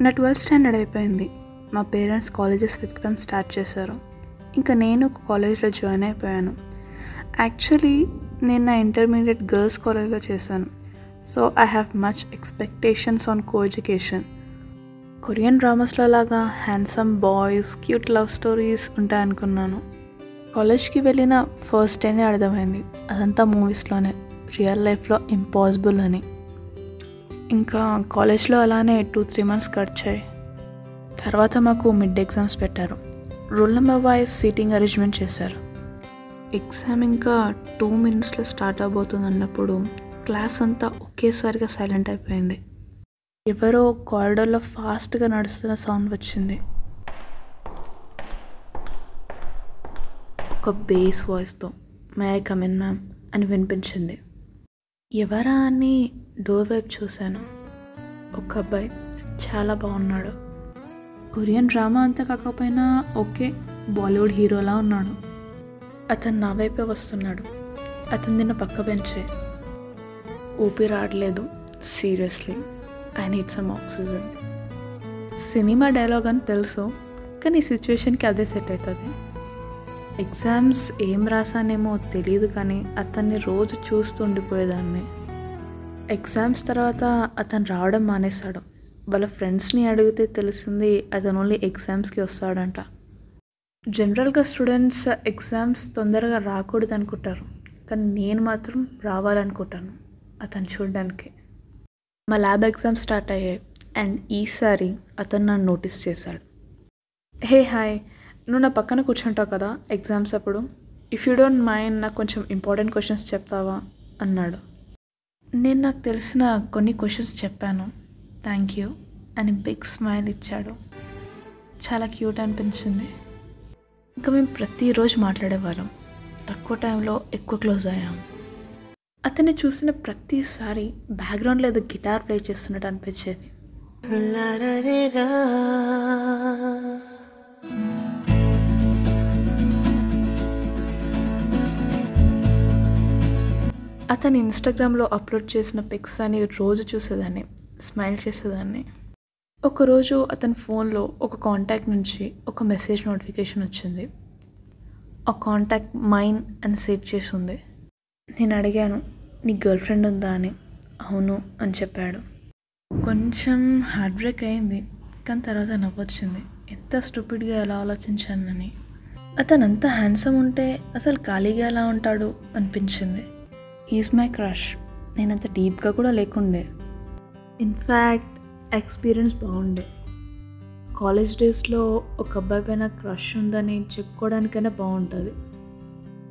నా twelfth standard అయిపోయింది. మా పేరెంట్స్ కాలేజెస్ వెతకడం స్టార్ట్ చేశారు. ఇంకా నేను ఒక కాలేజ్లో జాయిన్ అయిపోయాను. యాక్చువల్లీ నేను నా ఇంటర్మీడియట్ గర్ల్స్ కాలేజ్లో చేశాను. So I have much expectations on co education Korean డ్రామాస్లో లాగా handsome boys cute love stories ఉంటాయనుకున్నాను. కాలేజ్కి వెళ్ళిన ఫస్ట్ డేనే అర్థమైంది. అదంతా మూవీస్లోనే. రియల్ లైఫ్లో ఇంపాసిబుల్ అని. ఇంకా కాలేజ్లో అలానే టూ త్రీ మంత్స్ గడిచాయి తర్వాత మాకు మిడ్ ఎగ్జామ్స్ పెట్టారు. Roll number wise seating arrangement చేశారు. ఎగ్జామ్ ఇంకా టూ మినిట్స్లో స్టార్ట్ అవబోతుంది అన్నప్పుడు క్లాస్ అంతా ఒకేసారిగా సైలెంట్ అయిపోయింది. ఎవరో కారిడర్లో ఫాస్ట్గా నడుస్తున్న సౌండ్ వచ్చింది. ఒక bass వాయిస్తో may I come in ma'am అని వినిపించింది. ఎవరా అని డోర్ వైపు చూశాను. ఒక అబ్బాయి చాలా బాగున్నాడు. కొరియన్ డ్రామా అంతా కాకపోయినా ఓకే బాలీవుడ్ హీరోలా ఉన్నాడు. అతను నా వైపే వస్తున్నాడు. అతను నిన్న పక్క బెంచే ఊపి రావట్లేదు seriously. I need some oxygen. Cinema dialogue అని తెలుసు కానీ ఈ సిచ్యువేషన్కి అదే సెట్ అవుతుంది. ఎగ్జామ్స్ ఏం రాసానేమో తెలియదు కానీ అతన్ని రోజు చూస్తూ ఉండిపోయేదాన్ని. ఎగ్జామ్స్ తర్వాత అతను రావడం మానేశాడు. వాళ్ళ ఫ్రెండ్స్ని అడిగితే తెలిసింది అతను ఓన్లీ ఎగ్జామ్స్కి వస్తాడంట. జనరల్గా స్టూడెంట్స్ ఎగ్జామ్స్ తొందరగా రాకూడదు అనుకుంటారు కానీ నేను మాత్రం రావాలనుకుంటాను అతను చూడడానికి. మా ల్యాబ్ ఎగ్జామ్స్ స్టార్ట్ అయ్యాయి. అండ్ ఈసారి అతను నన్ను నోటీస్ చేశాడు. హే హాయ్ నువ్వు నా పక్కన కూర్చుంటావు కదా ఎగ్జామ్స్ అప్పుడు. ఇఫ్ యూ డోంట్ మైండ్ నాకు కొంచెం ఇంపార్టెంట్ క్వశ్చన్స్ చెప్తావా? అన్నాడు. నేను నాకు తెలిసిన కొన్ని క్వశ్చన్స్ చెప్పాను. థ్యాంక్ యూ అని బిగ్ స్మైల్ ఇచ్చాడు. చాలా క్యూట్ అనిపించింది. ఇంకా మేము ప్రతిరోజు మాట్లాడేవాళ్ళం. తక్కువ టైంలో ఎక్కువ క్లోజ్ అయ్యాం. అతన్ని చూసిన ప్రతిసారి బ్యాక్గ్రౌండ్లో ఏదో గిటార్ ప్లే చేస్తున్నట్టు అనిపించేది. అతను ఇన్స్టాగ్రామ్లో అప్లోడ్ చేసిన పిక్స్ అని రోజు చూసేదాన్ని స్మైల్ చేసేదాన్ని. ఒకరోజు అతని ఫోన్లో ఒక కాంటాక్ట్ నుంచి ఒక మెసేజ్ నోటిఫికేషన్ వచ్చింది. ఆ కాంటాక్ట్ మైన్ అని సేవ్ చేసి ఉంది నేను అడిగాను నీ గర్ల్ ఫ్రెండ్ ఉందా? అని. అవును అని చెప్పాడు. కొంచెం హార్ట్ బ్రేక్ అయింది కానీ తర్వాత నవ్వొచ్చింది ఎంత స్టూపిడ్గా ఎలా ఆలోచించానని. అతను అంత హ్యాండ్సమ్ ఉంటే అసలు ఖాళీగా ఎలా ఉంటాడు? అనిపించింది. హీస్ మై క్రష్ నేనంత డీప్గా కూడా లేకుండే. ఇన్ఫ్యాక్ట్ ఎక్స్పీరియన్స్ బాగుండే కాలేజ్ డేస్లో ఒక అబ్బాయి పైన క్రష్ ఉందని చెప్పుకోవడానికైనా బాగుంటుంది.